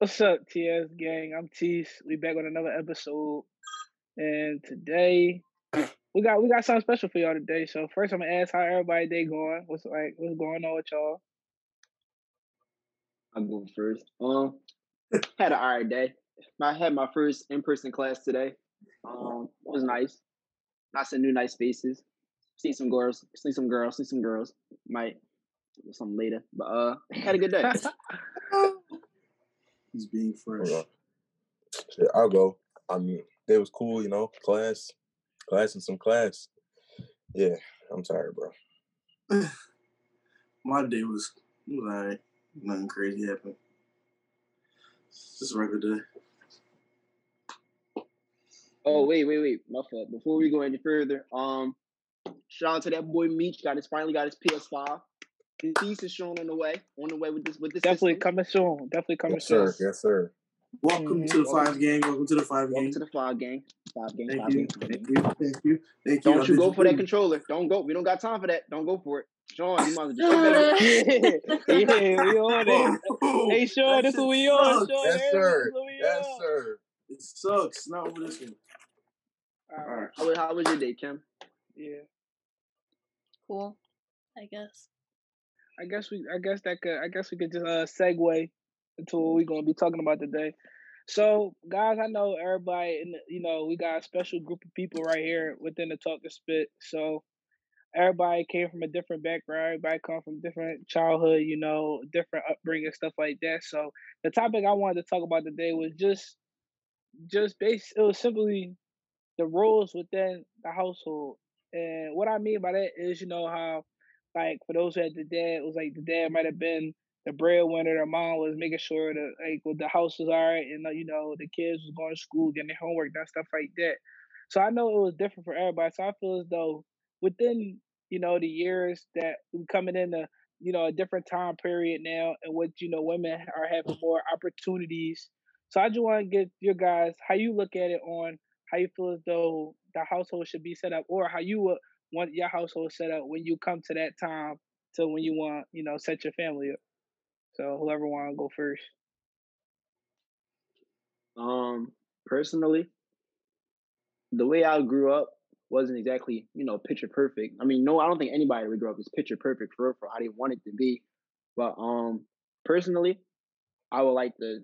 What's up, TS gang? I'm Tease. We back with another episode, and today we got we got something special for y'all today. So first, I'm gonna ask how everybody day going. What's like what's going on with y'all? I'll go first. Um, had an alright day. I had my first in person class today. Um, it was nice. Got some new nice faces. See some girls. See some girls. See some girls. Might something later, but uh, had a good day. He's being fresh. Hold on. Shit, I'll go. I mean, it was cool, you know, class, class and some class. Yeah, I'm tired, bro. My day was it was alright. Nothing crazy happened. Just a regular day. Oh wait, wait, wait. My fault. Before we go any further, um, shout out to that boy Meech. Got his finally got his PS5. His piece is shown on the way. On the way with this with this. Definitely system. coming soon. Definitely coming Yes, soon. sir. Yes, sir. Welcome Mhm. to the five gang. Welcome to the five gang. Welcome to the five gang. Five gang. Thank five you. gang. Thank you. Thank you. Thank you. Don't you go for that controller. Don't go. We don't got time for that. Don't go for it. Sean, you might as well just Yeah, yeah, we on it. Oh, Hey, Sean, that this is what we on. sucks. Sean, Yes, hey, sir. this what Yes, sir. It sucks. Not over this one. All All right. right. How was, how was your day, Kim? Yeah. cool, I guess. I guess we I guess that could I guess we could just uh segue into what we're gonna be talking about today. So guys, I know everybody in the, you know, we got a special group of people right here within the talk to spit. So everybody came from a different background, everybody come from different childhood, you know, different upbringing, stuff like that. So the topic I wanted to talk about today was just just base it was simply the rules within the household. And what I mean by that is, you know, how like for those who had the dad, it was like the dad might have been the breadwinner, the mom was making sure that like well, the house was all right, and you know the kids was going to school, getting their homework done, stuff like that. So I know it was different for everybody. So I feel as though within you know the years that we're coming into you know a different time period now, and what you know women are having more opportunities. So I just want to get your guys how you look at it on how you feel as though the household should be set up, or how you would want your household set up when you come to that time to when you want, you know, set your family up. So whoever want to go first. Um, personally, the way I grew up wasn't exactly, you know, picture perfect. I mean, no, I don't think anybody that grew up is picture perfect for for how they want it to be. But um, personally, I would like to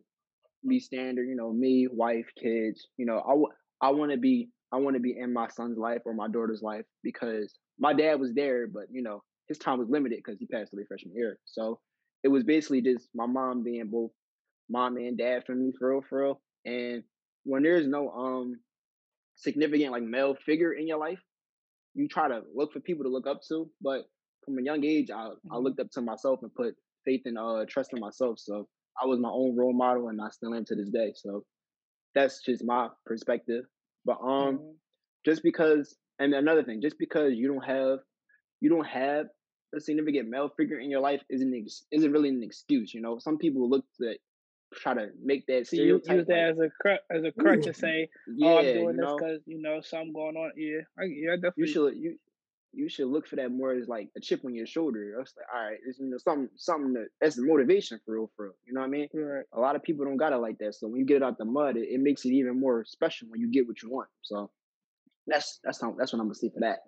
be standard. You know, me, wife, kids. You know, I w- I want to be I want to be in my son's life or my daughter's life because my dad was there, but you know, his time was limited because he passed away freshman year. So it was basically just my mom being both mom and dad for me, for real, for real. And when there's no um significant like male figure in your life, you try to look for people to look up to. But from a young age, I I Mhm. looked up to myself and put faith and uh trust in myself. So I was my own role model, and I still am to this day. So that's just my perspective. But um, Mhm. just because, and another thing, just because you don't have you don't have a significant male figure in your life isn't ex- isn't really an excuse. You know, some people look to try to make that So you use that as a crutch, as a crutch to say, "Oh, yeah, I'm you doing this because you know something going on." Yeah, I, yeah, I you definitely. should you you should look for that more as like a chip on your shoulder. It's like, all right, it's you know something something that that's motivation for real, for real. You know what I mean? Right. A lot of people don't got it like that. So when you get it out the mud, it, it makes it even more special when you get what you want. So that's that's how, that's what I'm gonna say for that.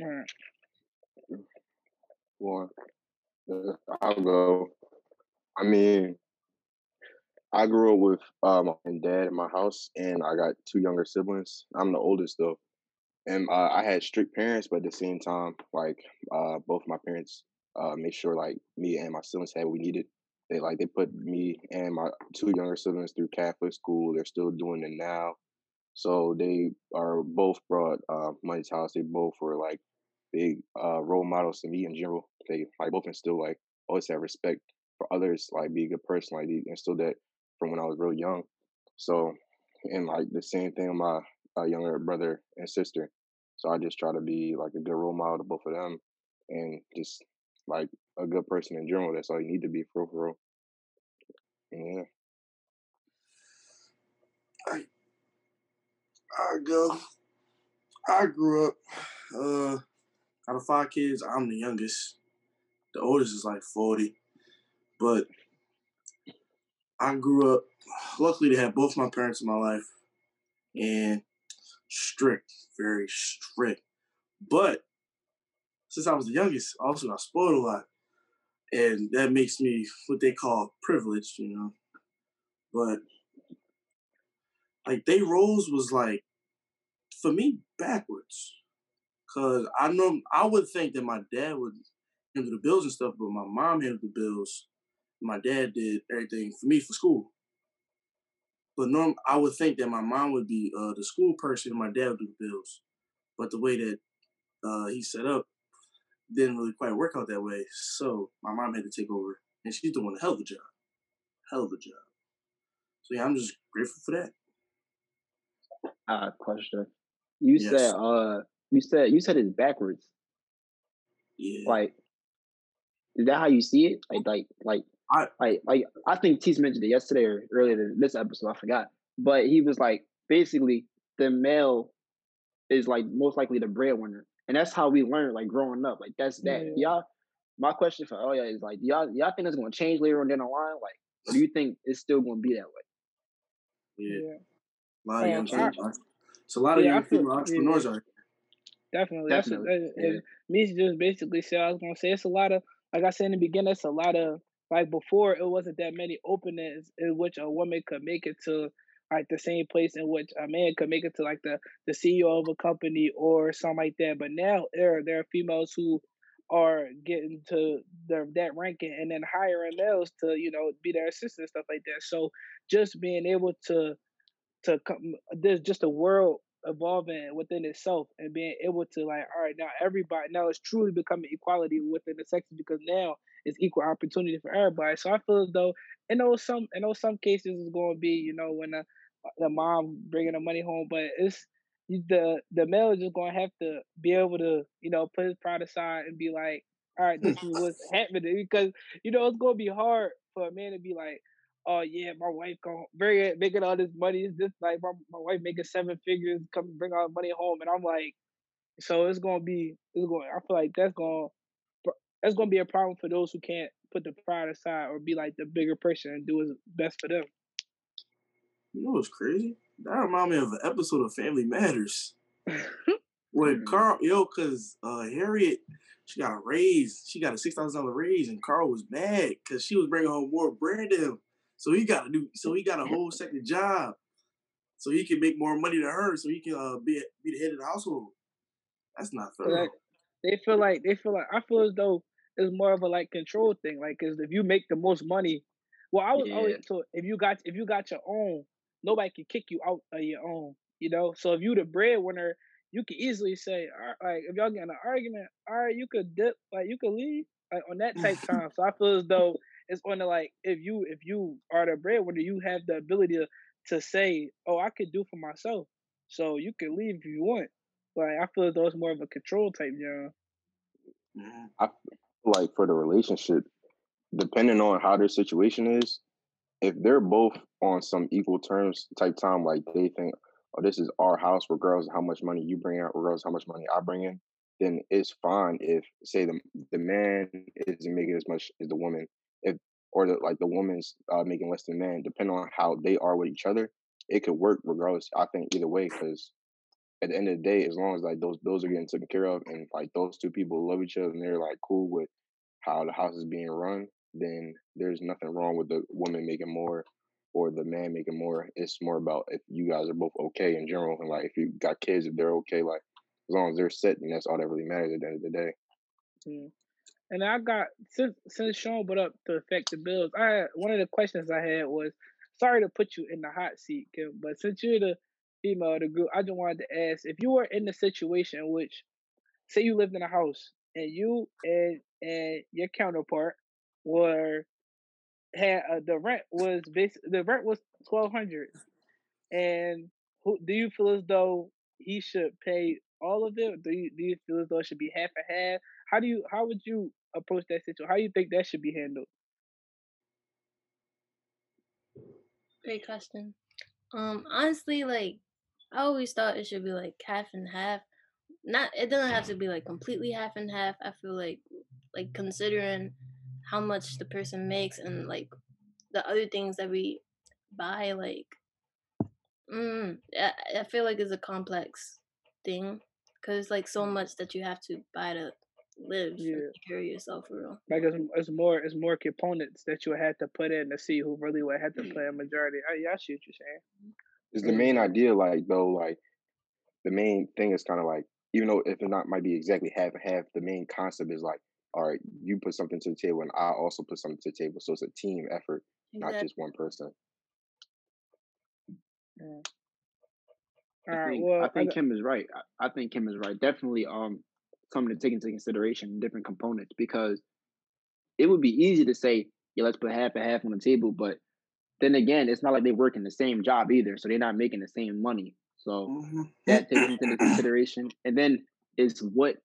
Right. One. Uh, I'll go. I mean, I grew up with uh, my dad in my house, and I got two younger siblings. I'm the oldest though, and uh, I had strict parents, but at the same time, like uh, both my parents uh, made sure like me and my siblings had what we needed. They like they put me and my two younger siblings through Catholic school. They're still doing it now. So they are both brought uh, money to house. They both were like big uh, role models to me in general. They like both instill like always have respect for others, like be a good person. Like they instilled that from when I was real young. So and like the same thing my uh, younger brother and sister. So I just try to be like a good role model to both of them, and just like a good person in general. That's all you need to be for real. Yeah. I I go. I grew up. Uh, out of five kids, I'm the youngest. The oldest is like forty, but I grew up. Luckily, to have both my parents in my life, and strict, very strict. But since I was the youngest, also got spoiled a lot, and that makes me what they call privileged, you know. But like they roles was like for me backwards, cause I know I would think that my dad would handle the bills and stuff, but my mom handled the bills. My dad did everything for me for school. But norm, I would think that my mom would be uh, the school person and my dad would do the bills. But the way that uh, he set up didn't really quite work out that way. So my mom had to take over, and she's doing a hell of a job, hell of a job. So yeah, I'm just grateful for that. Uh, question. You Yes. said uh you said you said it's backwards. Yeah. Like is that how you see it? Like like like I- like like I think Tease mentioned it yesterday or earlier in this episode, I forgot. But he was like basically the male is like most likely the breadwinner. And that's how we learn like growing up. Like that's that. Yeah. Y'all my question for oh yeah is like y'all y'all think it's gonna change later on down the line? Like or do you think it's still gonna be that way? yeah. Yeah, A lot of young I- female, it's a lot of Yeah, I young feel- female entrepreneurs yeah. out definitely. That's what, Definitely, that, yeah. and me just basically said I was gonna say it's a lot of like I said in the beginning, it's a lot of like before it wasn't that many openings in which a woman could make it to like the same place in which a man could make it to like the the CEO of a company or something like that. But now there there are females who are getting to their that ranking and then hiring males to you know be their assistant and stuff like that. So just being able to to come there's just a world evolving within itself and being able to like all right now everybody now it's truly becoming equality within the sexes because now it's equal opportunity for everybody so i feel as though in those some in those some cases it's going to be you know when the, the mom bringing the money home but it's the the male is just going to have to be able to you know put his pride aside and be like all right this is what's happening because you know it's going to be hard for a man to be like oh yeah, my wife going bring making all this money. It's just like my, my wife making seven figures, come bring all the money home, and I'm like, so it's gonna be, it's going. I feel like that's gonna, that's gonna be a problem for those who can't put the pride aside or be like the bigger person and do what's best for them. You know what's crazy? That remind me of an episode of Family Matters. When Carl, yo, cause uh, Harriet, she got a raise. She got a six thousand dollar raise, and Carl was mad because she was bringing home more bread to him. So he got to do. So he got a whole second job, so he can make more money than her. So he can uh, be be the head of the household. That's not fair. that- they feel like they feel like I feel as though it's more of a like control thing. Like, cause if you make the most money, well, I was always so if you got if you got your own, nobody can kick you out of your own. You know, so if you the breadwinner, you can easily say, all right, like if y'all get in an argument, all right, you could dip, like you could leave, like on that type time. So I feel as though it's on the like if you if you are the breadwinner, you have the ability to to say, oh, I could do for myself. So you can leave if you want. Like I feel as though it's more of a control type job. Mhm. Like for the relationship, depending on how their situation is, if they're both on some equal terms type time, like they think, oh, this is our house, regardless of how much money you bring out, regardless of how much money I bring in, then it's fine if say the the man isn't making as much as the woman, if or the like the woman's uh, making less than man, depending on how they are with each other, it could work regardless. I think either way, because at the end of the day, as long as like those bills are getting taken care of and like those two people love each other and they're like cool with how the house is being run, then there's nothing wrong with the woman making more or the man making more. It's more about if you guys are both okay in general and like if you got kids, if they're okay, like as long as they're and that's all that really matters at the end of the day. Yeah. And I got since since Sean brought up to affect the bills, I had one of the questions I had was sorry to put you in the hot seat, Kim, but since you're the female of the group, I just wanted to ask if you were in the situation in which say you lived in a house and you and and your counterpart were had uh, the rent was bas the rent was twelve hundred and who do you feel as though he should pay all of it? Do you do you feel as though it should be half and half? How do you how would you approach that situation? How do you think that should be handled? Great question. Um, honestly, like I always thought it should be like half and half. Not it doesn't have to be like completely half and half. I feel like like considering how much the person makes and like the other things that we buy, like, mm, I, I feel like it's a complex thing because like so mm. much that you have to buy to live Yeah. and take care of yourself for real. Like it's, it's more it's more components that you had to put in to see who really would have to mm. play a majority. I, yeah, I see what you're saying. Is the mm. main idea like though like the main thing is kind of like even though if it not might be exactly half and half, the main concept is like all right, you put something to the table and I also put something to the table, so it's a team effort, not just one person. All I right. think, Well, I think got- Kim is right. I, I think Kim is right. Definitely um something to take into consideration, different components, because it would be easy to say, yeah, let's put half and half on the table, but then again, it's not like they work in the same job either, so they're not making the same money. So Mhm. that takes into consideration. And then is what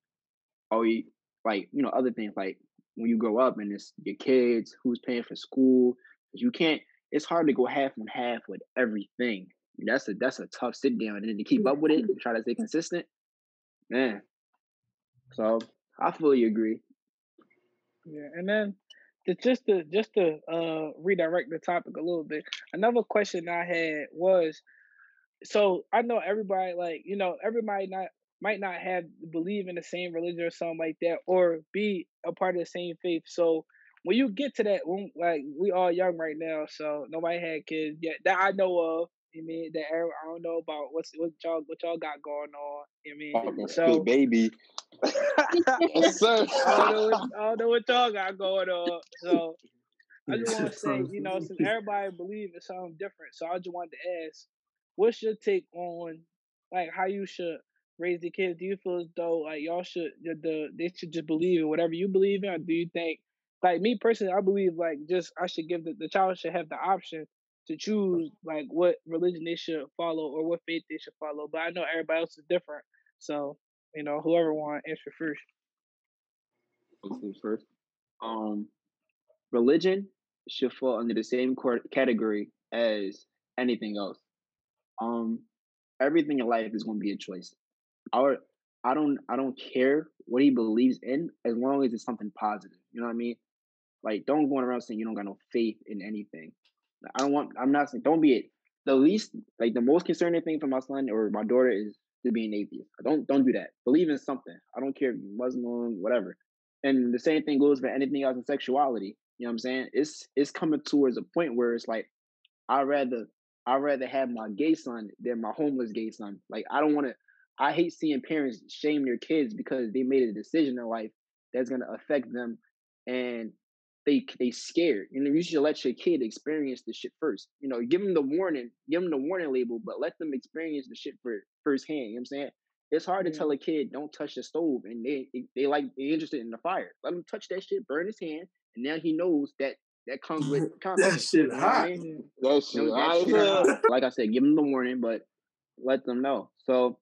are we like, you know, other things like when you grow up and it's your kids, who's paying for school You can't it's hard to go half and half with everything. That's a that's a tough sit down and then to keep up with it and try to stay consistent. Man. So I fully agree. Yeah, and then to, just to just to uh redirect the topic a little bit. Another question I had was, so I know everybody like you know everybody not might not have believe in the same religion or something like that, or be a part of the same faith. So when you get to that, when, like we all young right now, so nobody had kids yet that I know of. You mean that I don't know about what's what y'all what y'all got going on. You mean Fucking so baby. yes, sir. I don't know what, I don't know what y'all got going on. So I just want to say, you know, since everybody believe in something different, so I just wanted to ask, what's your take on like how you should raise the kids? Do you feel as though like y'all should the, the they should just believe in whatever you believe in, or do you think like me personally, I believe like just I should give the, the child should have the option to choose like what religion they should follow or what faith they should follow. But I know everybody else is different, so you know whoever want to answer first. First. Um, religion should fall under the same category as anything else. Um, everything in life is going to be a choice. Our, I don't, I don't care what he believes in as long as it's something positive. You know what I mean? Like, don't go around saying you don't got no faith in anything. I don't want. I'm not saying don't be it. The least, like the most concerning thing for my son or my daughter is to be an atheist. Don't don't do that. Believe in something. I don't care if you're Muslim, whatever. And the same thing goes for anything else in sexuality. You know what I'm saying? It's it's coming towards a point where it's like I'd rather I'd rather have my gay son than my homeless gay son. Like I don't want to. I hate seeing parents shame their kids because they made a decision in life that's gonna affect them, and they they scared. You know, you should let your kid experience the shit first. You know, give them the warning, give them the warning label, but let them experience the shit for firsthand. You know what I'm saying? It's hard to tell a kid don't touch the stove, and they they like they interested in the fire. Let him touch that shit, burn his hand, and now he knows that that comes with that consequences. shit you know I hot. mean? That shit. That I shit know. like I said, give them the warning, but let them know. So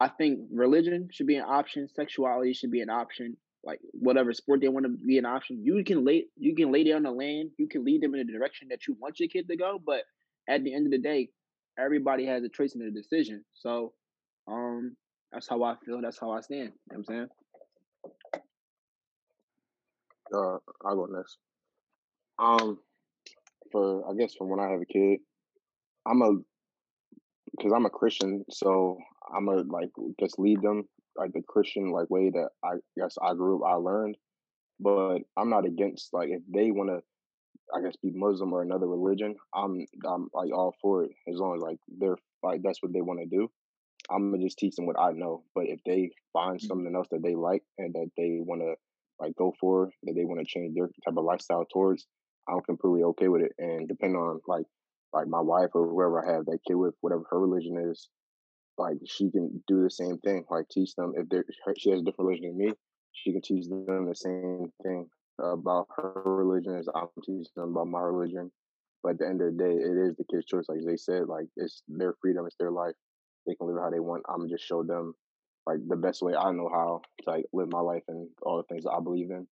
I think religion should be an option, sexuality should be an option, like whatever sport they want to be an option. You can lay you can lay down the land, you can lead them in the direction that you want your kid to go, but at the end of the day, everybody has a choice in the decision. So um that's how I feel, that's how I stand. You know what I'm saying? Uh, I'll go next. Um, for I guess from when I have a kid, I'm a because I'm a Christian, so I'm a like just lead them like the Christian like way that I guess I grew up, I learned. But I'm not against like if they want to, I guess be Muslim or another religion. I'm I'm like all for it as long as like they're like that's what they want to do. I'm gonna just teach them what I know. But if they find Mhm. something else that they like and that they want to like go for, that they want to change their type of lifestyle towards, I'm completely okay with it. And depending on like like my wife or whoever I have that kid with, whatever her religion is, like she can do the same thing. Like teach them if they're she has a different religion than me, she can teach them the same thing about her religion as I'm teaching them about my religion. But at the end of the day, it is the kid's choice. Like they said, like it's their freedom, it's their life. They can live how they want. I'm just show them like the best way I know how to like live my life and all the things I believe in.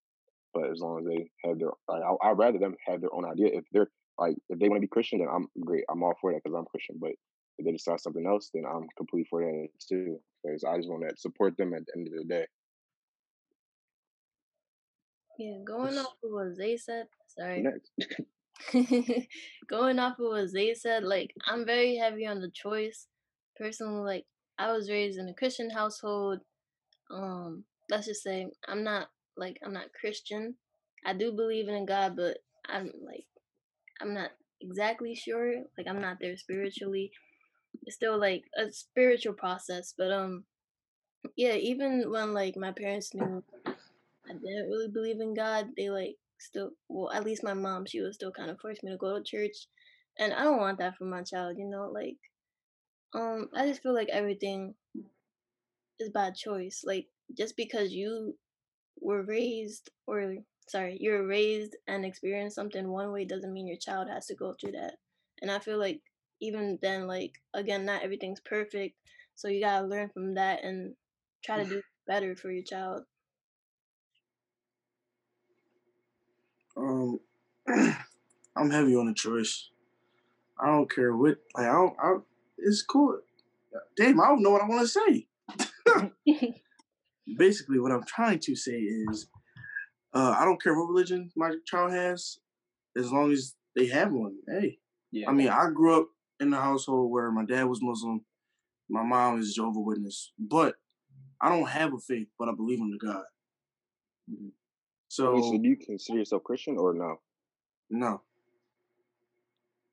But as long as they have their, like, I, I'd rather them have their own idea. If they're like, if they want to be Christian, then I'm great. I'm all for that because I'm Christian. But if they decide something else, then I'm completely for that too. Because I just want to support them at the end of the day. Yeah, going off of what Zay said. Sorry. going off of what Zay said, like I'm very heavy on the choice. Personally, like I was raised in a Christian household. Um, let's just say I'm not like I'm not Christian. I do believe in a God, but I'm like I'm not exactly sure. Like I'm not there spiritually. It's still like a spiritual process, but um yeah, even when like my parents knew I didn't really believe in God, they like still well, at least my mom, she was still kind of forced me to go to church. And I don't want that for my child, you know, like um I just feel like everything is by choice. Like just because you were raised or sorry, you're raised and experience something one way doesn't mean your child has to go through that. And I feel like even then, like again, not everything's perfect. So you gotta learn from that and try to do better for your child. Um, I'm heavy on the choice. I don't care what. Like I don't. I, it's cool. Damn, I don't know what I want to say. Basically, what I'm trying to say is, uh, I don't care what religion my child has, as long as they have one. Hey, yeah. I mean, I grew up in the household where my dad was Muslim, my mom is Jehovah Witness, but I don't have a faith, but I believe in the God. Mm-hmm. So, so do you consider yourself Christian or no? No.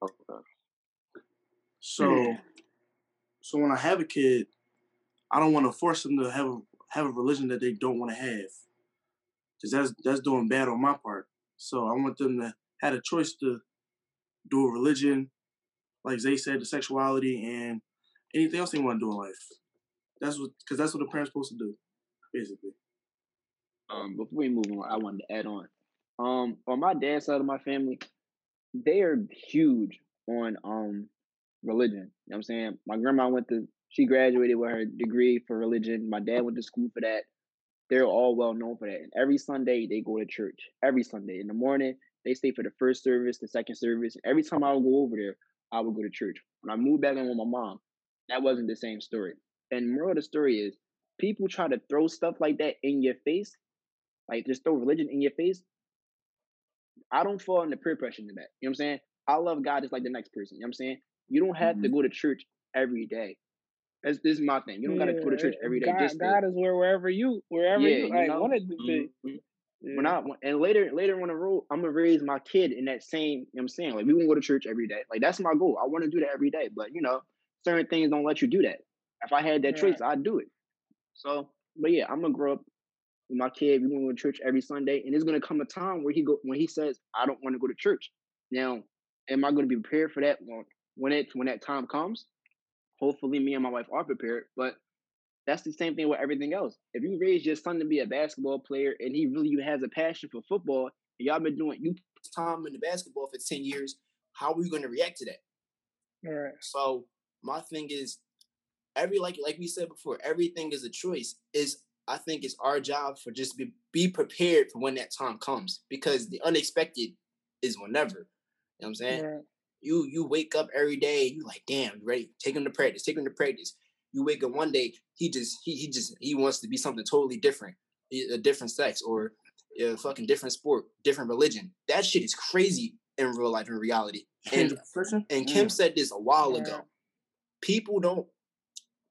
Okay. So, so when I have a kid, I don't want to force them to have a have a religion that they don't want to have, because that's that's doing bad on my part. So I want them to have a choice to do a religion, like Zay said, the sexuality and anything else they want to do in life. That's what, because that's what a parent's supposed to do, basically. Um, before we move on, I wanted to add on. Um, on my dad's side of my family, they are huge on um religion. You know what I'm saying? My grandma went to she graduated with her degree for religion. My dad went to school for that. They're all well known for that. And every Sunday they go to church. Every Sunday. In the morning, they stay for the first service, the second service. Every time I would go over there, I would go to church. When I moved back in with my mom, that wasn't the same story. And moral of the story is people try to throw stuff like that in your face like just throw religion in your face. I don't fall into peer pressure in that. You know what I'm saying? I love God just like the next person. You know what I'm saying? You don't have mm-hmm. to go to church every day. That's this is my thing. You don't yeah, gotta go to church every day. God, just God is where wherever you wherever yeah, you like you know? wanted to be. Mm-hmm. Yeah. When I and later later on the road, I'm gonna raise my kid in that same. You know what I'm saying like we won't go to church every day. Like that's my goal. I want to do that every day. But you know, certain things don't let you do that. If I had that choice, I'd do it. So, but yeah, I'm gonna grow up with my kid, we going to church every Sunday, and there's gonna come a time where he go when he says, "I don't want to go to church." Now, am I to be prepared for that when when it when that time comes? Hopefully, me and my wife are prepared. But that's the same thing with everything else. If you raise your son to be a basketball player and he really has a passion for football, and y'all been doing you time in the basketball for ten years, how are you going to react to that? All right. So my thing is, every like like we said before, everything is a choice. Is I think it's our job for just be be prepared for when that time comes because the unexpected is whenever. You know what I'm saying? You you wake up every day, you like, damn, you ready? Take him to practice, take him to practice. You wake up one day, he just he he just he wants to be something totally different, a different sex or a fucking different sport, different religion. That shit is crazy in real life in reality. And and Kim said this a while yeah. ago. People don't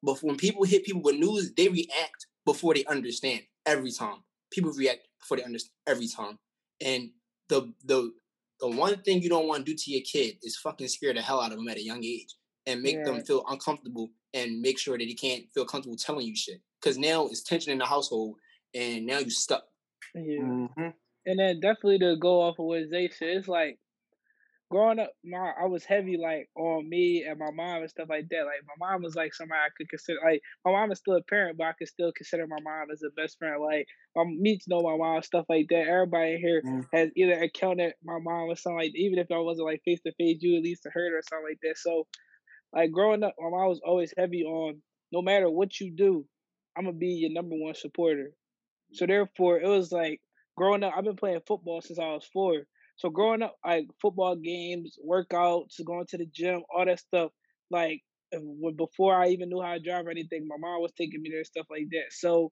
but when people hit people with news, they react before they understand every time. People react before they understand every time. And the the the one thing you don't want to do to your kid is fucking scare the hell out of them at a young age and make yeah. them feel uncomfortable and make sure that he can't feel comfortable telling you shit. Because now it's tension in the household and now you're stuck. Yeah. Mm-hmm. And then definitely to go off of what Zay said, it's like growing up, my I was heavy like on me and my mom and stuff like that. Like my mom was like somebody I could consider. Like my mom is still a parent, but I could still consider my mom as a best friend. Like my me to know my mom stuff like that. Everybody here mm. has either accounted my mom or something like. That. Even if I wasn't like face to face, you at least heard or something like that. So like growing up, my mom was always heavy on no matter what you do, I'm gonna be your number one supporter. So mm. therefore, it was like growing up. I've been playing football since I was four. So growing up, like football games, workouts, going to the gym, all that stuff, like when before I even knew how to drive or anything, my mom was taking me there, stuff like that. So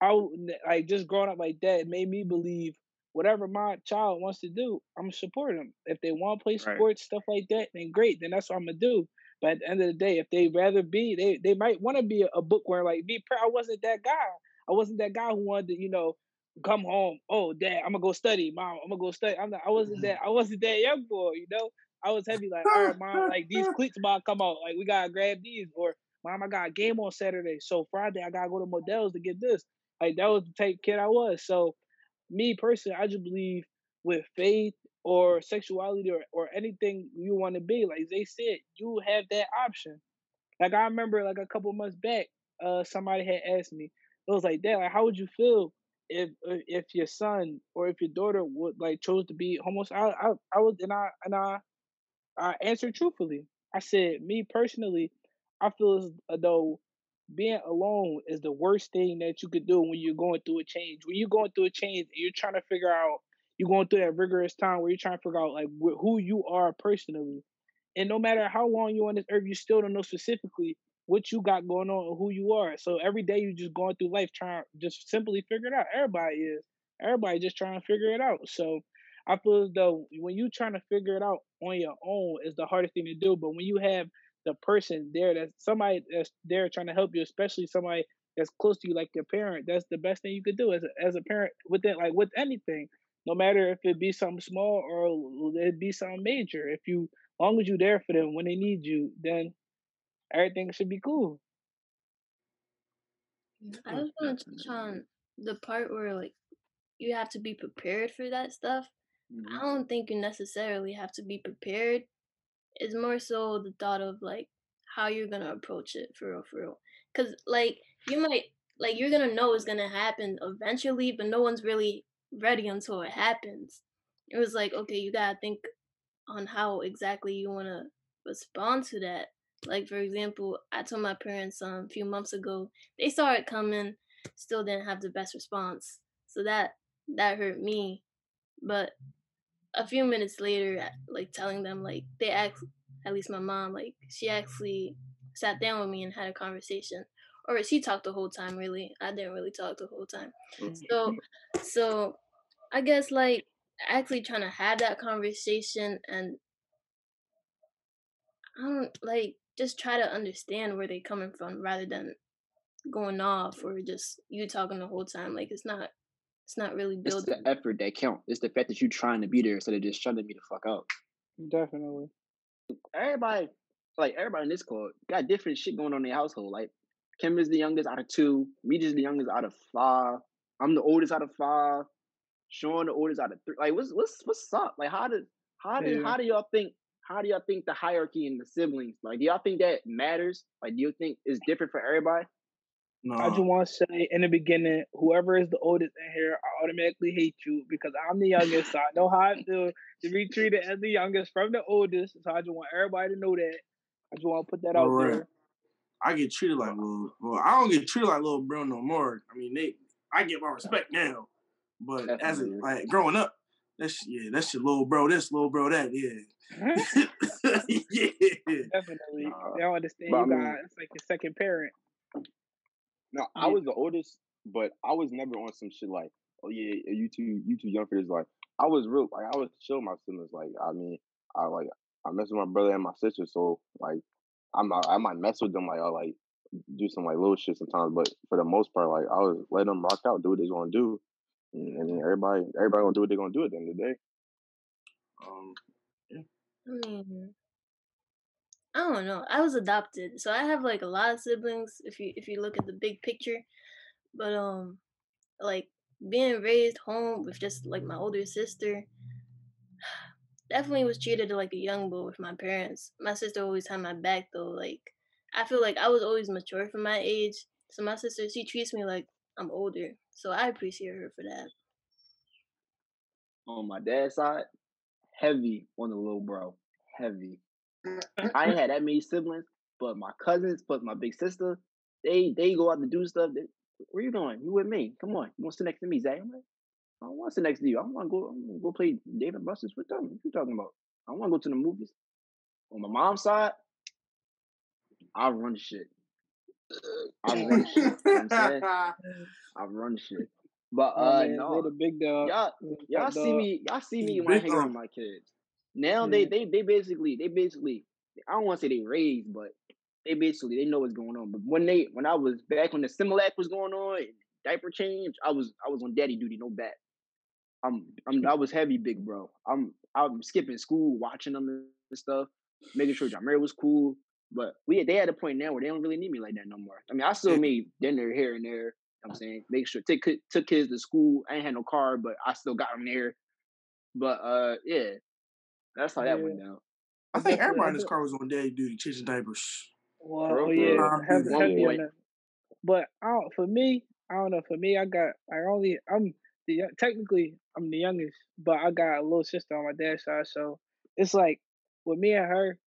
I like just growing up like that, it made me believe whatever my child wants to do, I'm gonna support them. If they want to play Right. sports, stuff like that, then great. Then that's what I'm gonna do. But at the end of the day, if they rather be, they they might want to be a, a bookworm like me. I wasn't that guy. I wasn't that guy who wanted to, you know, come home. Oh, dad, I'm gonna go study. Mom, I'm gonna go study. I'm not. I wasn't mm-hmm. that. I wasn't that young boy. You know. I was heavy like, all right, mom, like these cleats about come out. Like we gotta grab these. Or mom, I got a game on Saturday. So Friday I gotta go to Modell's to get this. Like that was the type of kid I was. So me personally, I just believe with faith or sexuality or, or anything you want to be, like they said, you have that option. Like I remember like a couple months back, uh somebody had asked me, it was like, Dad, like how would you feel if if if your son or if your daughter would like chose to be homosexual? I, I I was and I and I I answered truthfully. I said, me personally, I feel as though being alone is the worst thing that you could do when you're going through a change. When you're going through a change and you're trying to figure out, you're going through that rigorous time where you're trying to figure out like wh- who you are personally. And no matter how long you're on this earth, you still don't know specifically what you got going on and who you are. So every day you're just going through life trying just simply figure it out. Everybody is. Everybody just trying to figure it out. So I feel as though when you trying to figure it out on your own is the hardest thing to do. But when you have the person there that somebody that's there trying to help you, especially somebody that's close to you like your parent, that's the best thing you could do as a, as a parent with it like with anything. No matter if it be something small or it be something major. If you long as you're there for them when they need you, then everything should be cool. I just want to touch on the part where like you have to be prepared for that stuff. Mhm. I don't think you necessarily have to be prepared. It's more so the thought of like how you're gonna approach it for real, for real. Cause like you might like you're gonna know it's gonna happen eventually, but no one's really ready until it happens. It was like okay, you gotta think on how exactly you wanna respond to that. Like for example, I told my parents um, a few months ago they saw it coming, still didn't have the best response. So that that hurt me. But a few minutes later, like telling them, like they asked, at least my mom, like she actually sat down with me and had a conversation, or she talked the whole time. Really, I didn't really talk the whole time. Mm-hmm. So, so I guess like actually trying to have that conversation and I don't like just try to understand where they're coming from rather than going off or just you talking the whole time. Like it's not, it's not really It's building. the effort that count. It's the fact that you're trying to be there instead of just shutting me the fuck out. Definitely. Everybody, like everybody in this club, got different shit going on in their household. Like Kim is the youngest out of two. Me just the youngest out of five. I'm the oldest out of five. Sean the oldest out of three. Like what's what's what's up? Like how did how do Yeah. how do y'all think? How do y'all think the hierarchy in the siblings? Like, do y'all think that matters? Like, do you think it's different for everybody? No, I just want to say in the beginning, whoever is the oldest in here, I automatically hate you because I'm the youngest, so I know how I feel to be treated as the youngest from the oldest. So I just want everybody to know that. I just want to put that out Alright. there. I get treated like little. Well, I don't get treated like little bro no more. I mean, they, I get my respect now, but as a, like growing up, that's yeah, that's your little bro. This little bro. That yeah, mm-hmm. yeah. Definitely, Nah, they don't understand. but I You mean- it's like your second parent. No, I was the oldest, but I was never on some shit like, oh yeah, you too, you too young for this. Like, I was real, like I was chill my siblings. Like, I mean, I like I mess with my brother and my sister, so like, I'm not, I might mess with them, like I like do some like little shit sometimes, but for the most part, like I was let them rock out, do what they're gonna do, and, and then everybody, everybody gonna do what they're gonna do at the end of the day. Um, I mean, I don't know. I was adopted, so I have like a lot of siblings. If you if you look at the big picture, but um, like being raised home with just like my older sister, definitely was treated like a young boy with my parents. My sister always had my back though. Like I feel like I was always mature for my age, so my sister she treats me like I'm older. So I appreciate her for that. On my dad's side, heavy on the little bro. Heavy. I ain't had that many siblings, but my cousins plus my big sister, they they go out to do stuff. Where you going? You with me? Come on. You want to sit next to me, Zay? I'm like, I don't want to sit next to you. I want to go. Go play Dave & Buster's with them. What you talking about? I want to go to the movies. On my mom's side, I run shit. I run shit. You know I'm saying? I run shit. But uh they no, the big dog. y'all y'all see me y'all see me when I hang dog. my kids. Now they Yeah. they they basically they basically I don't want to say they raised, but they basically they know what's going on. But when they when I was back when the Similac was going on diaper change, I was I was on daddy duty, no back. I'm I'm I was heavy big bro. I'm I'm skipping school, watching them and stuff, making sure Jamir was cool. But we they at a point now where they don't really need me like that no more. I mean, I still made dinner here and there. You know what I'm saying, make sure take took kids to school. I ain't had no car, but I still got them there. But uh, yeah, that's how that went down. I think everybody in this car was on daddy duty, changing diapers. well, for yeah, real. Mom do heavy. One heavy on that. But I don't, for me, I don't know. For me, I got I only I'm the technically I'm the youngest, but I got a little sister on my dad's side, so it's like with me and her,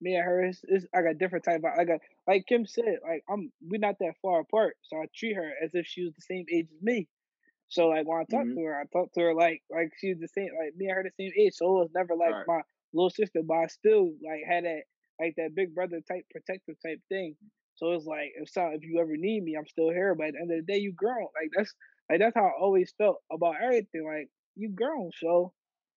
me and her, is, it's I got different type. Of, I got like Kim said, like I'm we're not that far apart, so I treat her as if she was the same age as me. So like when I talk hmm to her, I talk to her like like she was the same, like me and her the same age. So it was never like Right. my little sister, but I still like had that like that big brother type protective type thing. So it's like if so if you ever need me, I'm still here. But at the end of the day, you grown. Like that's like that's how I always felt about everything. Like you grown, so.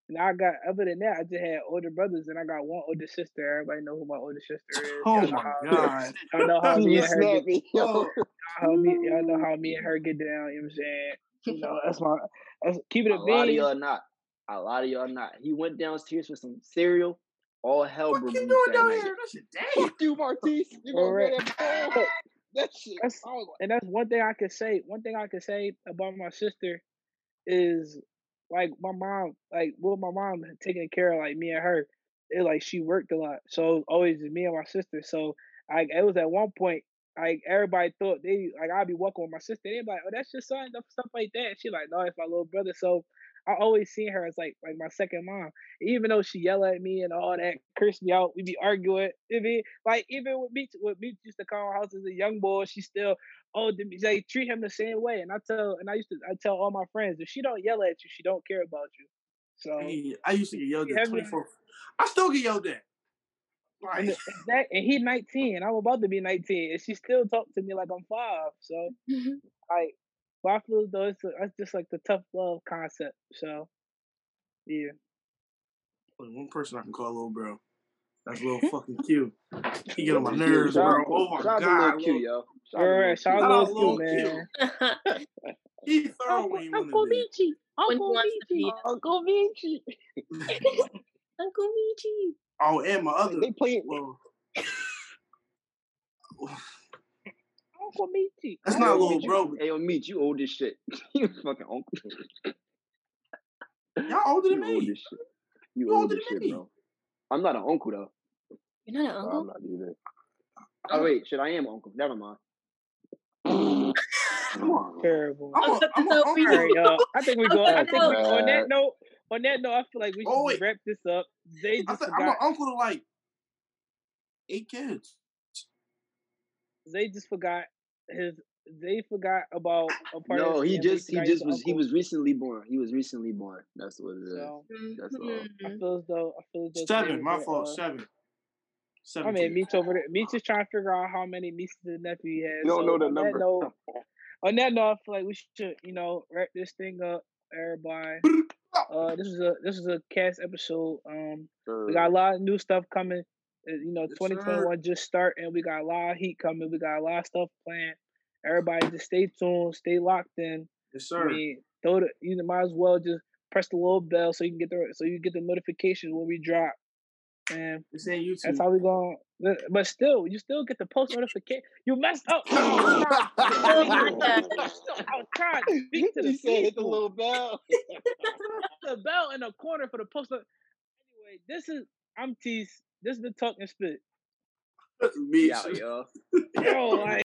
And I got other than that, I just had older brothers, and I got one older sister. Everybody know who my older sister is. Oh Y'all know my how god. y'all know how me and her get snapped me, yo. How me y'all know how me and her get down. You know what I'm saying? You know that's my that's keep it A a lot of y'all not. A lot of y'all not. He went downstairs for some cereal. All hell what you loose doing that down night. here? That shit damn. Fuck you, Martise. You gonna Alright. go that ball? That shit. That's was and that's one thing I could say. One thing I could say about my sister is like my mom, like with my mom taking care of like me and her, it like she worked a lot, so it was always me and my sister. So like it was at one point like everybody thought they like I'd be walking with my sister. They'd be like, oh that's your son, stuff stuff like that. And she like, no, it's my little brother. So I always seen her as like like my second mom. Even though she yell at me and all that, curse me out, we be arguing. I mean, like even with me, with me used to call house as a young boy, she still oh they treat him the same way. And I tell and I used to I tell all my friends if she don't yell at you, she don't care about you. So I used to get yelled at 24. I still get yelled at. And, Like, and that and he 19, I'm about to be 19, and she still talk to me like I'm five. So like, but I feel as though it's, a, it's just like the tough love concept. So yeah, one person I can call little bro. That's little fucking Q. He get on my nerves, Shout bro. out, Oh my shout out to Lil god, Q, Lil- yo. Shout out to alright, shout out Shout Lil Q, man. Q. He thorough Uncle when he Uncle wanted to Michi, when he Uncle wants to Michi, be Uncle Vinci. Uncle Michi. oh, and my other. They play it Well, Uncle Michi. that's not yo, little bro. Hey, yo, meet you old as shit. you fucking uncle. Y'all older than You old me. as shit. You You old older than shit, me. bro. I'm not an uncle though. You're not an No, uncle? I'm not either. Oh wait, shit, I am uncle. Never mind. Come on. Terrible. I'm I'll a, cut I'm a out for All you. uncle. right, y'all. I think we oh, go. I think we, on that note, on that note, I feel like we oh, should Oh wrap this up. Zay I just think I'm an uncle to like eight kids. They just forgot his. they forgot about a part of No, he just he just an was he was recently born. He was recently born. That's what it is. So That's all. I Mhm. feel as though I feel as though Seven. My fault. Uh, Seven. I mean, kids. Meech over there. Meech is trying to figure out how many nieces and nephews he has. You don't know the on that number. note, on that note, I feel like we should, you know, wrap this thing up. Everybody, uh, this is a this is a cast episode. Um, we got a lot of new stuff coming. Uh, You know, Yes, sir. 2021 just start, and we got a lot of heat coming. We got a lot of stuff planned. Everybody, just stay tuned, stay locked in. Yes, sir. I mean, throw the, you might as well just press the little bell so you can get the so you get the notifications when we drop. And This ain't that's how we going. But still, you still get the post notification. You messed up. I was trying to speak my to god. I was trying to speak to the he said hit the little bell. The bell in the corner for the post. Anyway, this is I'm Tease. This is the Talken' Spit. Bitch. out, yo. Yo, like.